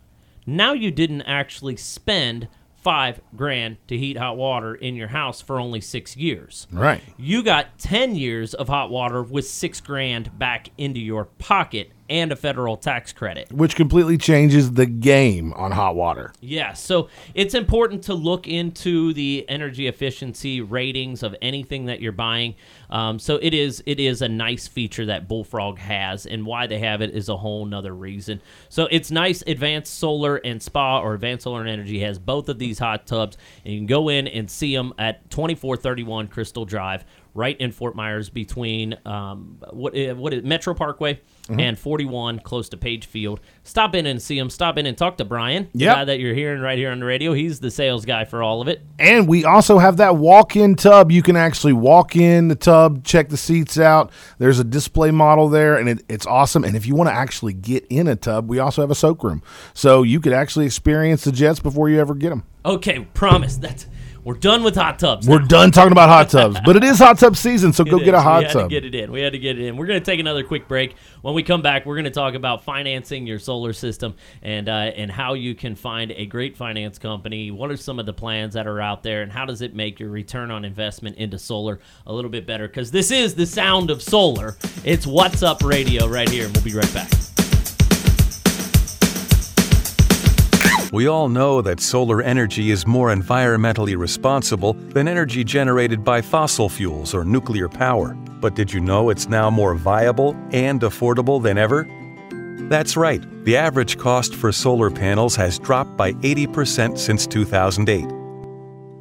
Speaker 3: Now you didn't actually spend five grand to heat hot water in your house for only six years.
Speaker 4: Right.
Speaker 3: You got 10 years of hot water with six grand back into your pocket and a federal tax credit.
Speaker 4: Which completely changes the game on hot water.
Speaker 3: Yeah, so it's important to look into the energy efficiency ratings of anything that you're buying. Um, so it is it is a nice feature that Bullfrog has, and why they have it is a whole nother reason. So it's nice. Advanced Solar and Spa or Advanced Solar and Energy has both of these hot tubs, and you can go in and see them at 2431 Crystal Drive, right in Fort Myers, between um, what uh, what is Metro Parkway and 41, close to Page Field. Stop in and see them. Stop in and talk to Brian, the
Speaker 4: Yep.
Speaker 3: guy that you're hearing right here on the radio. He's the sales guy for all of it.
Speaker 4: And we also have that walk in tub. You can actually walk in the tub, check the seats out. There's a display model there, and it, it's awesome. And if you want to actually get in a tub, we also have a soak room. So you could actually experience the jets before you ever get them.
Speaker 3: Okay, promise that we're done with hot tubs.
Speaker 4: We're
Speaker 3: now.
Speaker 4: done talking about hot tubs, but it is hot tub season, so go
Speaker 3: It
Speaker 4: get a hot
Speaker 3: we had
Speaker 4: tub.
Speaker 3: to get it in. We had to get it in. We're going to take another quick break. When we come back, we're going to talk about financing your solar system and uh, and how you can find a great finance company. What are some of the plans that are out there, and how does it make your return on investment into solar a little bit better? Because this is the sound of solar. It's Watts Up Radio right here, and we'll be right back.
Speaker 5: We all know that solar energy is more environmentally responsible than energy generated by fossil fuels or nuclear power. But did you know it's now more viable and affordable than ever? That's right, the average cost for solar panels has dropped by 80% since 2008.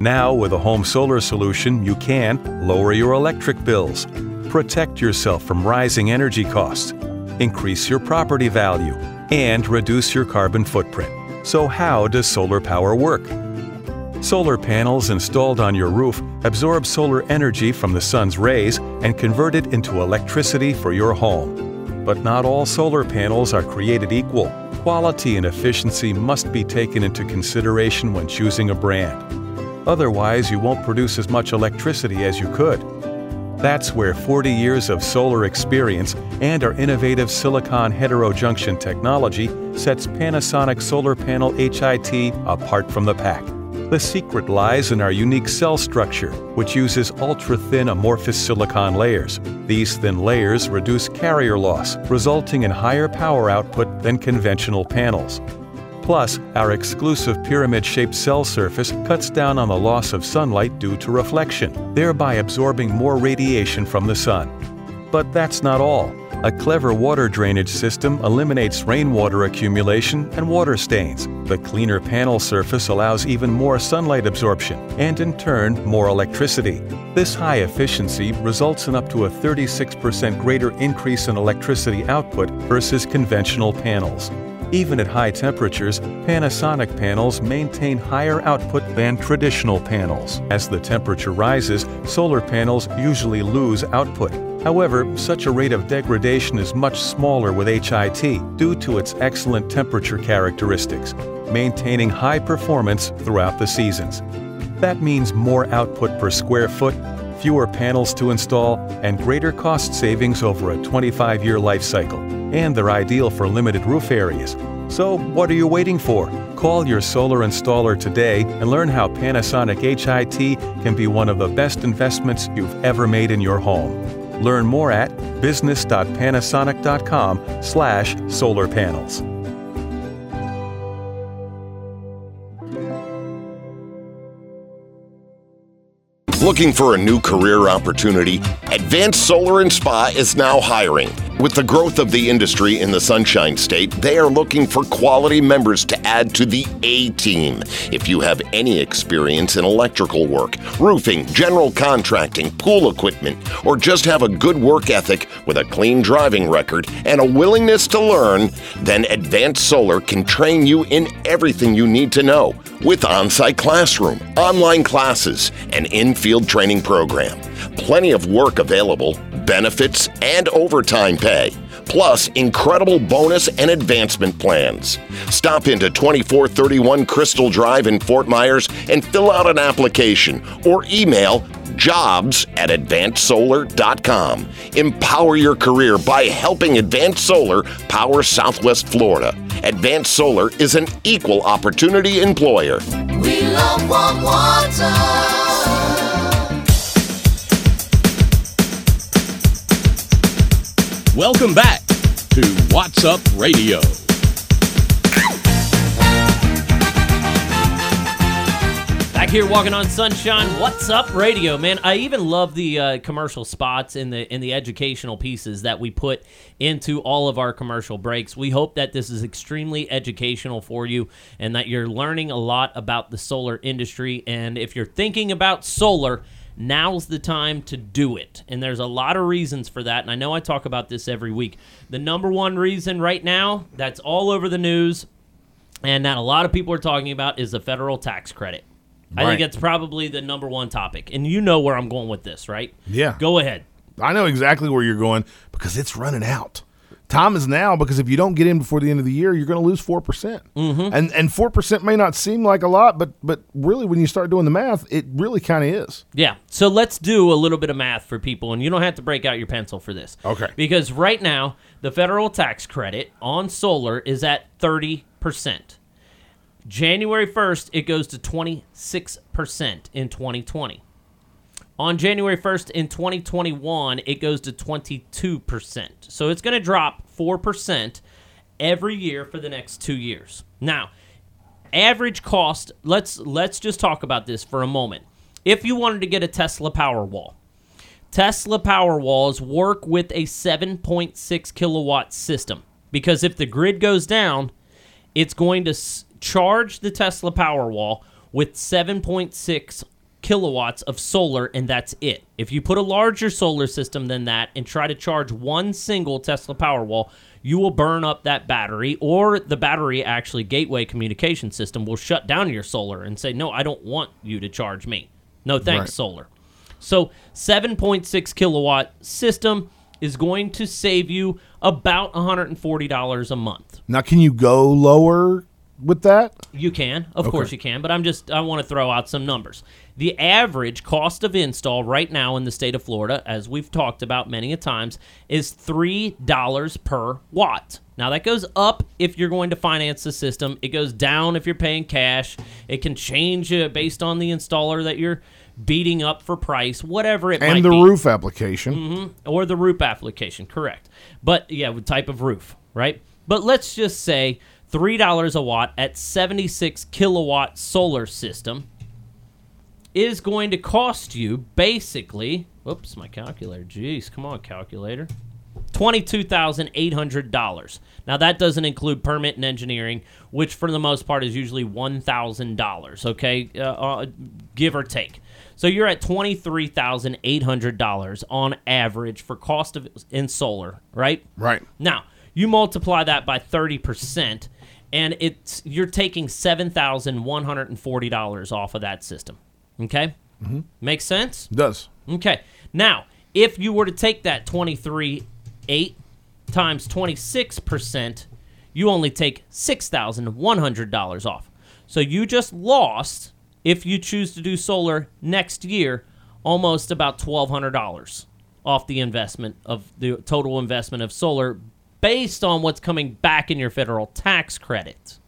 Speaker 5: Now, with a home solar solution, you can lower your electric bills, protect yourself from rising energy costs, increase your property value, and reduce your carbon footprint. So, how does solar power work? Solar panels installed on your roof absorb solar energy from the sun's rays and convert it into electricity for your home. But not all solar panels are created equal. Quality and efficiency must be taken into consideration when choosing a brand. Otherwise, you won't produce as much electricity as you could. That's where 40 years of solar experience and our innovative silicon heterojunction technology sets Panasonic Solar Panel HIT apart from the pack. The secret lies in our unique cell structure, which uses ultra thin amorphous silicon layers. These thin layers reduce carrier loss, resulting in higher power output than conventional panels. Plus, our exclusive pyramid shaped cell surface cuts down on the loss of sunlight due to reflection, thereby absorbing more radiation from the sun. But that's not all. A clever water drainage system eliminates rainwater accumulation and water stains. The cleaner panel surface allows even more sunlight absorption and, in turn, more electricity. This high efficiency results in up to a 36% greater increase in electricity output versus conventional panels. Even at high temperatures, Panasonic panels maintain higher output than traditional panels. As the temperature rises, solar panels usually lose output. However, such a rate of degradation is much smaller with HIT due to its excellent temperature characteristics. maintaining high performance throughout the seasons. That means more output per square foot, fewer panels to install, and greater cost savings over a 25 year life cycle. And they're ideal for limited roof areas. So, what are you waiting for? Call your solar installer today and learn how Panasonic HIT can be one of the best investments you've ever made in your home. Learn more at business.panasonic.com/slash solar panels.
Speaker 9: Looking for a new career opportunity? Advanced Solar and Spa is now hiring. With the growth of the industry in the Sunshine State, they are looking for quality members to add to the A team. If you have any experience in electrical work, roofing, general contracting, pool equipment, or just have a good work ethic with a clean driving record and a willingness to learn, then Advanced Solar can train you in everything you need to know with on site classroom, online classes, and in field training program. Plenty of work available, benefits, and overtime pay. Plus, incredible bonus and advancement plans. Stop into 2431 Crystal Drive in Fort Myers and fill out an application or email jobs at advancedsolar.com. Empower your career by helping Advanced Solar power Southwest Florida. Advanced Solar is an equal opportunity employer.
Speaker 10: We love warm water.
Speaker 2: Welcome back to Watts Up Radio.
Speaker 3: Back here walking on sunshine. What's up, radio man? I even love the uh, commercial spots and the in the educational pieces that we put into all of our commercial breaks. We hope that this is extremely educational for you and that you're learning a lot about the solar industry. And if you're thinking about solar, now's the time to do it. And there's a lot of reasons for that. And I know I talk about this every week. The number one reason right now that's all over the news and that a lot of people are talking about is the federal tax credit. I think it's probably the number one topic. And you know where I'm going with this, right?
Speaker 4: Yeah.
Speaker 3: Go ahead.
Speaker 4: I know exactly where you're going because it's running out. Time is now because if you don't get in before the end of the year, you're going to lose four percent. Mm-hmm. And and four percent may not seem like a lot, but but really, when you start doing the math, it really kind of is.
Speaker 3: Yeah. So let's do a little bit of math for people, and you don't have to break out your pencil for this.
Speaker 4: Okay.
Speaker 3: Because right now, the federal tax credit on solar is at 30%. January 1st, it goes to 26% in 2020. On January 1st in 2021, it goes to 22%. So it's going to drop 4% every year for the next 2 years. Now, average cost, let's let's just talk about this for a moment. If you wanted to get a Tesla Powerwall, Tesla Powerwalls work with a 7.6 kilowatt system because if the grid goes down, it's going to s- charge the Tesla Powerwall with 7.6 kilowatts of solar, and that's it. If you put a larger solar system than that and try to charge one single Tesla Powerwall, you will burn up that battery, or the battery actually gateway communication system will shut down your solar and say, No, I don't want you to charge me. No thanks,
Speaker 4: Right.
Speaker 3: solar. So 7.6 kilowatt system is going to save you about $140 a month.
Speaker 4: Now, can you go lower with that?
Speaker 3: You can, of
Speaker 4: Okay.
Speaker 3: course you can, but I'm just I want to throw out some numbers. The average cost of install right now in the state of Florida, as we've talked about many a times, is three dollars per watt. Now that goes up if you're going to finance the system. It goes down if you're paying cash. It can change uh, based on the installer that you're beating up for price, whatever it might be.
Speaker 4: And the roof application.
Speaker 3: or the roof application, correct. But yeah, with type of roof, right? But let's just say $3 a watt at 76 kilowatt solar system is going to cost you basically, whoops, my calculator. Jeez, come on, calculator. $22,800. Now, that doesn't include permit and engineering, which for the most part is usually $1,000, okay? Uh, uh, give or take. So you're at $23,800 on average for cost of in solar, right?
Speaker 4: Right.
Speaker 3: Now, you multiply that by 30% and it's you're taking $7,140 off of that system. Okay? Mm-hmm. Makes sense?
Speaker 4: Does.
Speaker 3: Okay. Now, if you were to take that 23 8 times 26%, you only take $6,100 off. So you just lost, if you choose to do solar next year, almost about $1,200 off the investment of the total investment of solar based on what's coming back in your federal tax credit.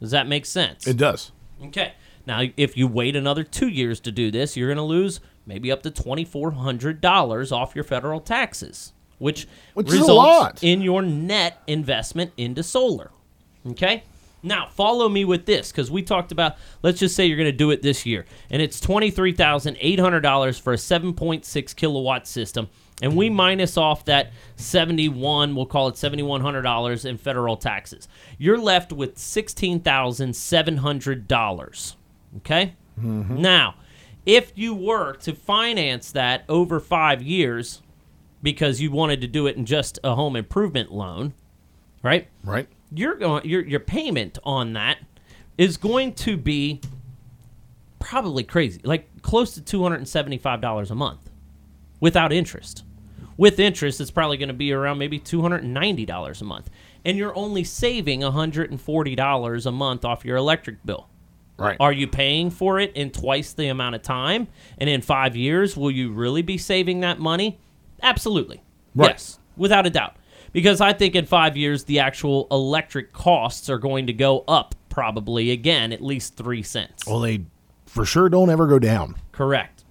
Speaker 3: Does that make sense?
Speaker 4: It does.
Speaker 3: Okay. Now, if you wait another two years to do this, you're going to lose maybe up to $2,400 off your federal taxes, which,
Speaker 4: Which
Speaker 3: results in your net investment into solar. Okay? Now, follow me with this because we talked about, let's just say you're going to do it this year, and it's $23,800 for a 7.6 kilowatt system. And we minus off that 71, we'll call it $7,100 in federal taxes. You're left with $16,700. Okay? Mm-hmm. Now, if you were to finance that over five years because you wanted to do it in just a home improvement loan, right?
Speaker 4: Right.
Speaker 3: You're going your your payment on that is going to be probably crazy, like close to two hundred and seventy five dollars a month without interest. With interest, it's probably going to be around maybe two hundred and ninety dollars a month, and you're only saving hundred and forty dollars a month off your electric bill.
Speaker 4: Right.
Speaker 3: Are you paying for it in twice the amount of time? And in five years, will you really be saving that money? Absolutely.
Speaker 4: Right.
Speaker 3: Yes, without a doubt. Because I think in five years, the actual electric costs are going to go up probably again, at least three cents.
Speaker 4: Well, they for sure don't ever go down.
Speaker 3: Correct.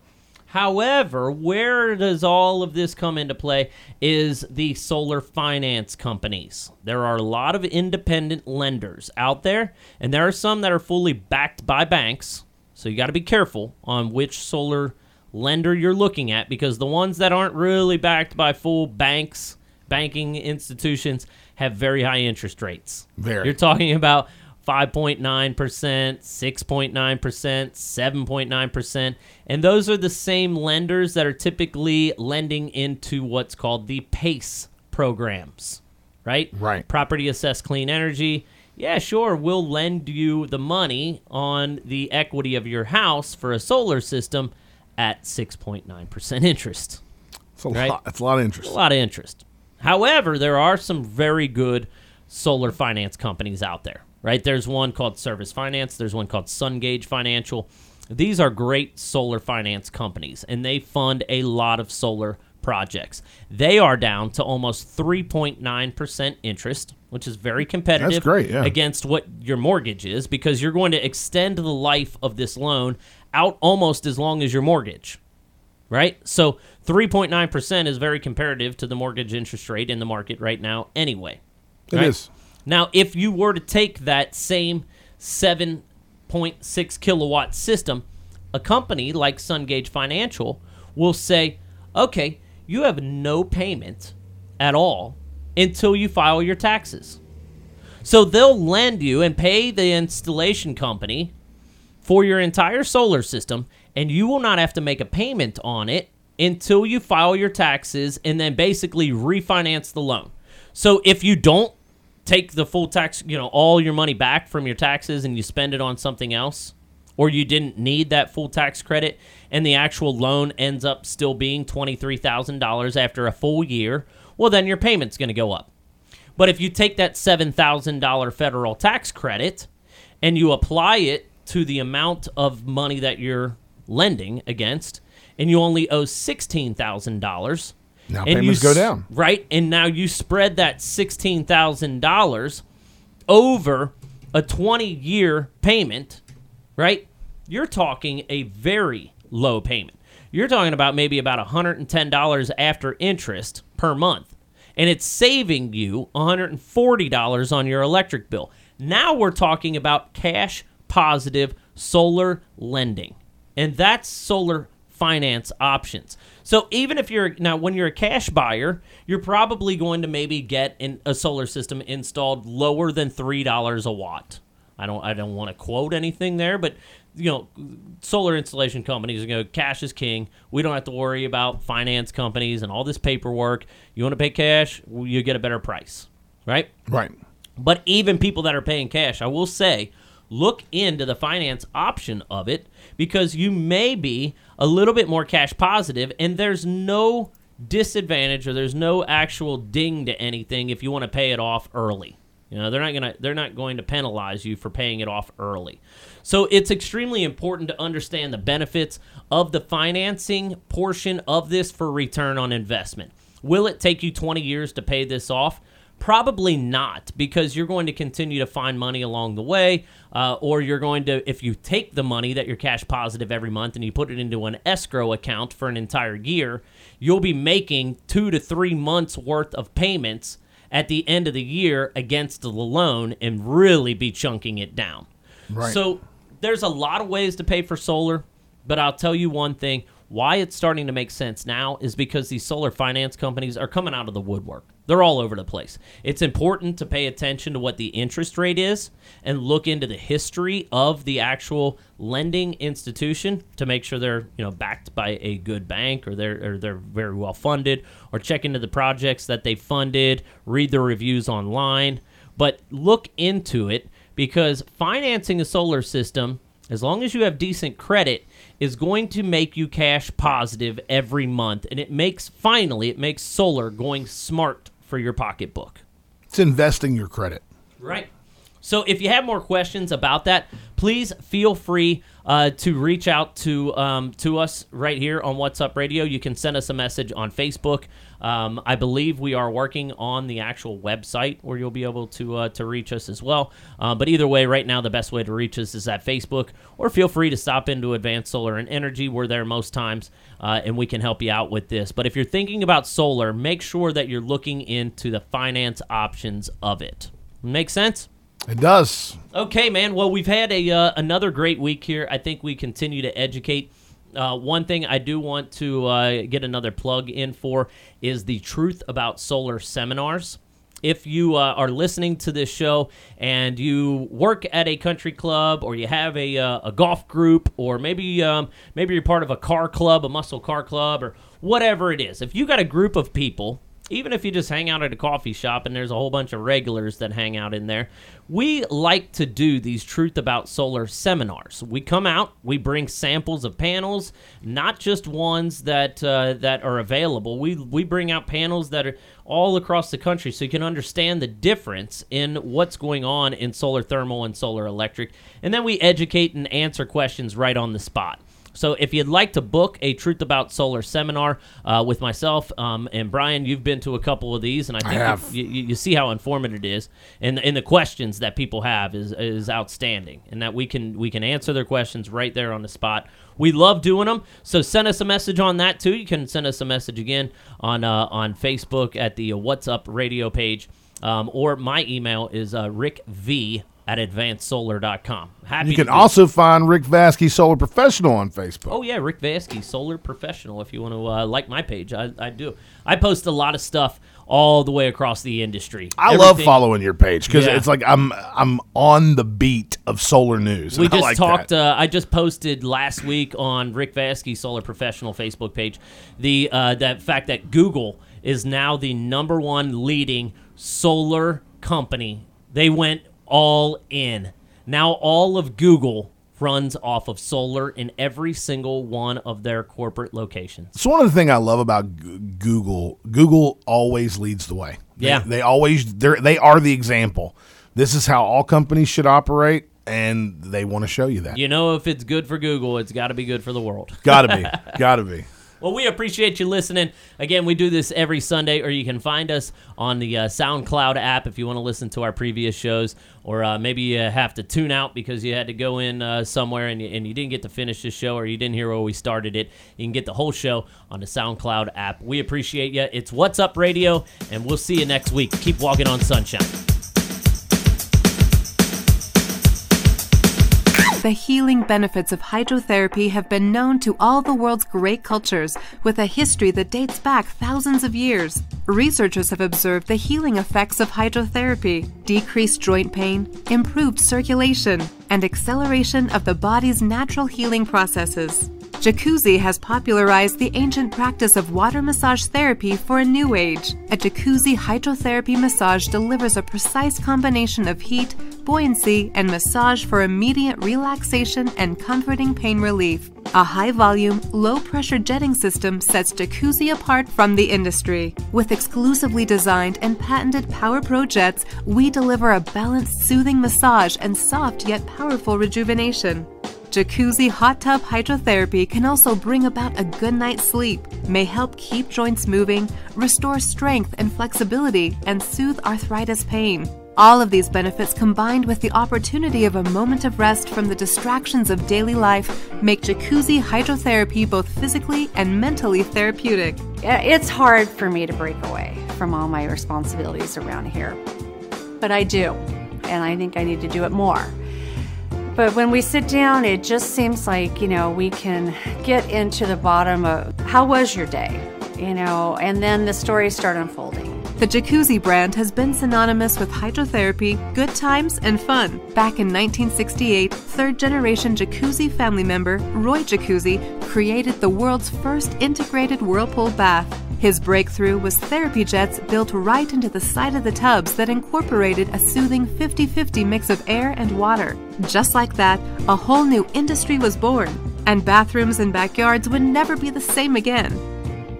Speaker 3: However, where does all of this come into play is the solar finance companies. There are a lot of independent lenders out there, and there are some that are fully backed by banks. So you got to be careful on which solar lender you're looking at because the ones that aren't really backed by full banks, banking institutions, have very high interest rates.
Speaker 4: Very.
Speaker 3: You're talking about 5.9%, 6.9%, 7.9%. And those are the same lenders that are typically lending into what's called the PACE programs, right?
Speaker 4: Right.
Speaker 3: Property Assessed Clean Energy. Yeah, sure, we'll lend you the money on the equity of your house for a solar system at 6.9% interest.
Speaker 4: It's a
Speaker 3: Right.
Speaker 4: lot. It's a lot of interest.
Speaker 3: A lot of interest. However, there are some very good solar finance companies out there, right? There's one called Service Finance, there's one called Sungage Financial. These are great solar finance companies, and they fund a lot of solar projects. They are down to almost 3.9% interest, which is very competitive
Speaker 4: great, yeah.
Speaker 3: against what your mortgage is because you're going to extend the life of this loan out almost as long as your mortgage right? So 3.9% is very comparative to the mortgage interest rate in the market right now, anyway.
Speaker 4: It
Speaker 3: right?
Speaker 4: is.
Speaker 3: Now, if you were to take that same 7.6 kilowatt system, a company like Sungage Financial will say, okay, you have no payment at all until you file your taxes. So they'll lend you and pay the installation company for your entire solar system, and you will not have to make a payment on it until you file your taxes and then basically refinance the loan. So if you don't take the full tax, you know, all your money back from your taxes and you spend it on something else, or you didn't need that full tax credit and the actual loan ends up still being $23,000 after a full year, well, then your payment's going to go up. But if you take that $7,000 federal tax credit and you apply it to the amount of money that you're lending against, and you only owe $16,000,
Speaker 4: Now
Speaker 3: and you
Speaker 4: payments go down.
Speaker 3: Right? And now you spread that $16,000 over a 20 year payment, right? You're talking a very low payment. You're talking about maybe about $110 after interest per month. And it's saving you $140 on your electric bill. Now we're talking about cash positive solar lending. And that's solar finance options. So even if you're now when you're a cash buyer, you're probably going to maybe get in a solar system installed lower than three dollars a watt. I don't I don't want to quote anything there, but you know, solar installation companies are going to cash is king. We don't have to worry about finance companies and all this paperwork. You want to pay cash, you get a better price, right?
Speaker 4: Right.
Speaker 3: But even people that are paying cash, I will say, look into the finance option of it because you may be a little bit more cash positive and there's no disadvantage or there's no actual ding to anything if you want to pay it off early. You know, they're not gonna they're not going to penalize you for paying it off early. So it's extremely important to understand the benefits of the financing portion of this for return on investment. Will it take you 20 years to pay this off? Probably not, because you're going to continue to find money along the way, uh, or you're going to, if you take the money that you're cash positive every month and you put it into an escrow account for an entire year, you'll be making two to three months worth of payments at the end of the year against the loan and really be chunking it down.
Speaker 4: Right.
Speaker 3: So there's a lot of ways to pay for solar, but I'll tell you one thing. Why it's starting to make sense now is because these solar finance companies are coming out of the woodwork. They're all over the place. It's important to pay attention to what the interest rate is and look into the history of the actual lending institution to make sure they're, you know, backed by a good bank or they're or they're very well funded or check into the projects that they funded, read the reviews online, but look into it because financing a solar system as long as you have decent credit is going to make you cash positive every month and it makes finally it makes solar going smart for your pocketbook.
Speaker 4: It's investing your credit.
Speaker 3: right. So if you have more questions about that please feel free uh, to reach out to um, to us right here on watts up radio. You can send us a message on facebook um, I believe we are working on the actual website where you'll be able to uh, to reach us as well. Uh, but either way, right now the best way to reach us is at Facebook, or feel free to stop into Advanced Solar and Energy. We're there most times, uh, and we can help you out with this. But if you're thinking about solar, make sure that you're looking into the finance options of it. Make sense?
Speaker 4: It does.
Speaker 3: Okay, man. Well, we've had a uh, another great week here. I think we continue to educate. Uh, one thing I do want to uh, get another plug in for is the Truth About Solar seminars. If you uh, are listening to this show and you work at a country club or you have a, uh, a golf group or maybe um, maybe you're part of a car club, a muscle car club, or whatever it is, if you got a group of people even if you just hang out at a coffee shop and there's a whole bunch of regulars that hang out in there, we like to do these Truth About Solar seminars. We come out, we bring samples of panels, not just ones that uh, that are available. We we bring out panels that are all across the country so you can understand the difference in what's going on in solar thermal and solar electric, and then we educate and answer questions right on the spot. So if you'd like to book a Truth About Solar seminar uh, with myself um, and Brian, you've been to a couple of these, and I think
Speaker 4: have.
Speaker 3: You, you, you see how informative it is, and and the questions that people have is is outstanding, and that we can we can answer their questions right there on the spot. We love doing them, so send us a message on that too. You can send us a message again on uh, on Facebook at the Watts Up Radio page, um, or my email is uh, Rick V at advancedsolar.com. Happy
Speaker 4: You can also find Rick Vasky Solar Professional on Facebook.
Speaker 3: Oh yeah, Rick Vasky, Solar Professional. If you want to uh, like my page, I, I do. I post a lot of stuff all the way across the industry.
Speaker 4: I love following your page because
Speaker 3: Yeah.
Speaker 4: it's like I'm I'm on the beat of solar news.
Speaker 3: We
Speaker 4: and I
Speaker 3: just
Speaker 4: like
Speaker 3: talked. Uh, I just posted last week on Rick Vasky Solar Professional Facebook page the uh, that fact that Google is now the number one leading solar company. They went all in. Now all of Google runs off of solar in every single one of their corporate locations.
Speaker 4: So one of the things I love about Google, Google always leads the way. They-
Speaker 3: Yeah.
Speaker 4: they, always they they are the example. This is how all companies should operate, and they want to show you that.
Speaker 3: You know, if it's good for Google, it's got to be good for the world.
Speaker 4: Gotta be, gotta be.
Speaker 3: Well, we appreciate you listening. Again, we do this every Sunday, or you can find us on the uh, SoundCloud app if you want to listen to our previous shows, or uh, maybe you have to tune out because you had to go in uh, somewhere and you, and you didn't get to finish the show, or you didn't hear where we started it. You can get the whole show on the SoundCloud app. We appreciate you. It's Watts Up Radio, and we'll see you next week. Keep walking on sunshine.
Speaker 11: The healing benefits of hydrotherapy have been known to all the world's great cultures with a history that dates back thousands of years. Researchers have observed the healing effects of hydrotherapy, decreased joint pain, improved circulation, and acceleration of the body's natural healing processes. Jacuzzi has popularized the ancient practice of water massage therapy for a new age. A jacuzzi hydrotherapy massage delivers a precise combination of heat, buoyancy, and massage for immediate relaxation and comforting pain relief. A high volume, low pressure jetting system sets Jacuzzi apart from the industry. With exclusively designed and patented Power Pro jets, we deliver a balanced, soothing massage and soft yet powerful rejuvenation. Jacuzzi hot tub hydrotherapy can also bring about a good night's sleep, may help keep joints moving, restore strength and flexibility, and soothe arthritis pain. All of these benefits combined with the opportunity of a moment of rest from the distractions of daily life make jacuzzi hydrotherapy both physically and mentally therapeutic.
Speaker 12: It's hard for me to break away from all my responsibilities around here, but I do, and I think I need to do it more. But when we sit down, it just seems like, you know, we can get into the bottom of how was your day, you know, and then the stories start unfolding.
Speaker 11: The Jacuzzi brand has been synonymous with hydrotherapy, good times, and fun. Back in 1968, third generation Jacuzzi family member Roy Jacuzzi created the world's first integrated whirlpool bath. His breakthrough was therapy jets built right into the side of the tubs that incorporated a soothing 50 50 mix of air and water. Just like that, a whole new industry was born, and bathrooms and backyards would never be the same again.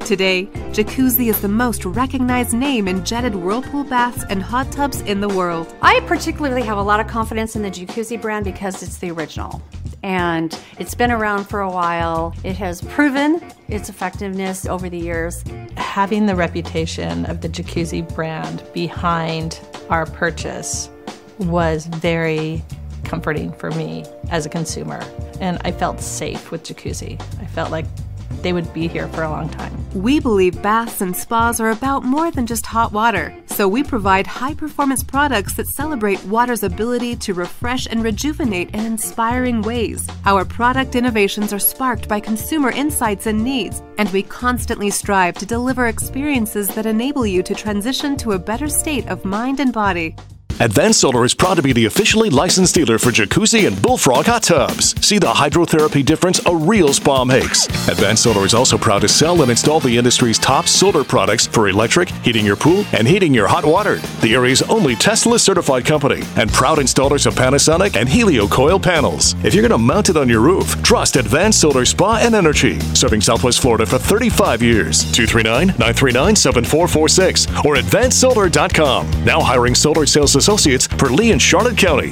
Speaker 11: Today, Jacuzzi is the most recognized name in jetted whirlpool baths and hot tubs in the world.
Speaker 12: I particularly have a lot of confidence in the Jacuzzi brand because it's the original. And it's been around for a while. It has proven its effectiveness over the years.
Speaker 13: Having the reputation of the Jacuzzi brand behind our purchase was very comforting for me as a consumer. And I felt safe with Jacuzzi. I felt like they would be here for a long time.
Speaker 11: We believe baths and spas are about more than just hot water, so we provide high performance products that celebrate water's ability to refresh and rejuvenate in inspiring ways. Our product innovations are sparked by consumer insights and needs, and we constantly strive to deliver experiences that enable you to transition to a better state of mind and body.
Speaker 1: Advanced Solar is proud to be the officially licensed dealer for jacuzzi and bullfrog hot tubs. See the hydrotherapy difference a real spa makes. Advanced Solar is also proud to sell and install the industry's top solar products for electric, heating your pool, and heating your hot water. The area's only Tesla certified company and proud installers of Panasonic and Heliocol panels. If you're going to mount it on your roof, trust Advanced Solar Spa and Energy, serving Southwest Florida for 35 years. 239 939 7446 or advancedsolar.com. Now hiring solar sales associates for Lee and Charlotte County.